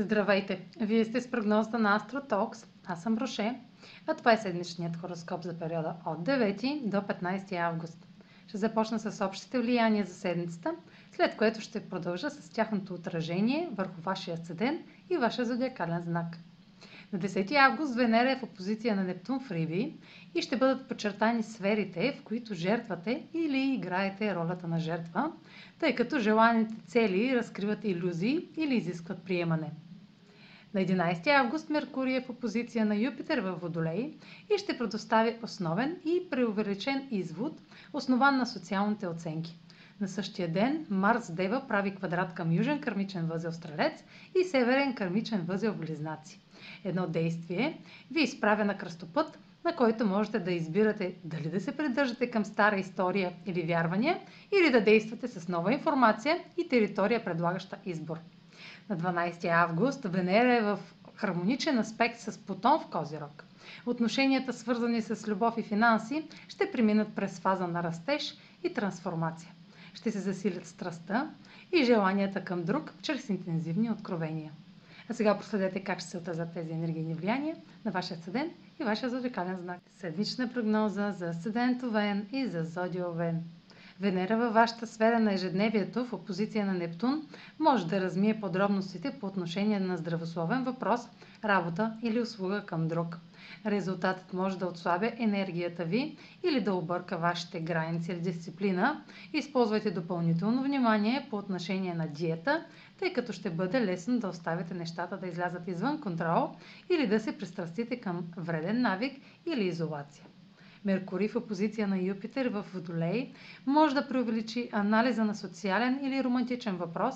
Здравейте! Вие сте с прогнозата на AstroTalks. Аз съм Роше, а това е седмичният хороскоп за периода от 9 до 15 август. Ще започна с общите влияния за седмицата, след което ще продължа с тяхното отражение върху вашия седен и вашия зодиакален знак. На 10 август Венера е в опозиция на Нептун в Риби и ще бъдат подчертани сферите, в които жертвате или играете ролята на жертва, тъй като желаните цели разкриват иллюзии или изискват приемане. На 11 август Меркурий е в опозиция на Юпитер във Водолей и ще предостави основен и преувеличен извод, основан на социалните оценки. На същия ден Марс Дева прави квадрат към южен кърмичен възел Стрелец и северен кърмичен възел Близнаци. Едно действие ви изправя на кръстопът, на който можете да избирате дали да се придържате към стара история или вярвания, или да действате с нова информация и територия, предлагаща избор. На 12 август Венера е в хармоничен аспект с Плутон в Козирог. Отношенията, свързани с любов и финанси, ще преминат през фаза на растеж и трансформация. Ще се засилят страстта и желанията към друг чрез интензивни откровения. А сега проследете как ще се отразят тези енергийни влияния на вашия седен и вашия зодиакален знак. Седмична прогноза за седент Овен и за зодио Овен. Венера във вашата сфера на ежедневието в опозиция на Нептун може да размие подробностите по отношение на здравословен въпрос, работа или услуга към друг. Резултатът може да отслабя енергията ви или да обърка вашите граници или дисциплина. Използвайте допълнително внимание по отношение на диета, тъй като ще бъде лесно да оставите нещата да излязат извън контрол или да се пристрастите към вреден навик или изолация. Меркурий в опозиция на Юпитер в Водолей може да преувеличи анализа на социален или романтичен въпрос,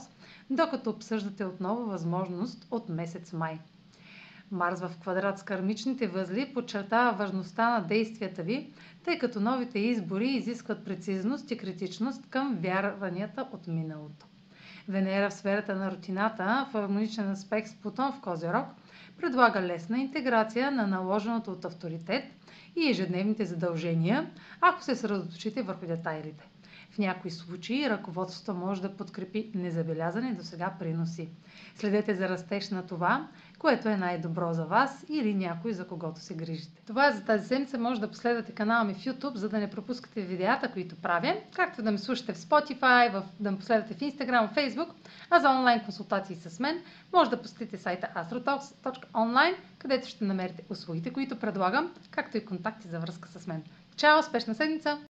докато обсъждате отново възможност от месец май. Марс в квадрат с кармичните възли подчертава важността на действията ви, тъй като новите избори изискват прецизност и критичност към вярванията от миналото. Венера в сферата на рутината, в хармоничен аспект с Плутон в Козерог, предлага лесна интеграция на наложеното от авторитет и ежедневните задължения, ако се съсредоточите върху детайлите. В някои случаи ръководството може да подкрепи незабелязани до сега приноси. Следете за растеж на това, което е най-добро за вас или някой за когото се грижите. Това е за тази седмица. Може да последвате канала ми в YouTube, за да не пропускате видеята, които правя, както да ме слушате в Spotify, в, да ме последвате в Instagram, в Facebook, а за онлайн консултации с мен може да посетите сайта astrotalks.online, където ще намерите услугите, които предлагам, както и контакти за връзка с мен. Чао! Успешна седмица!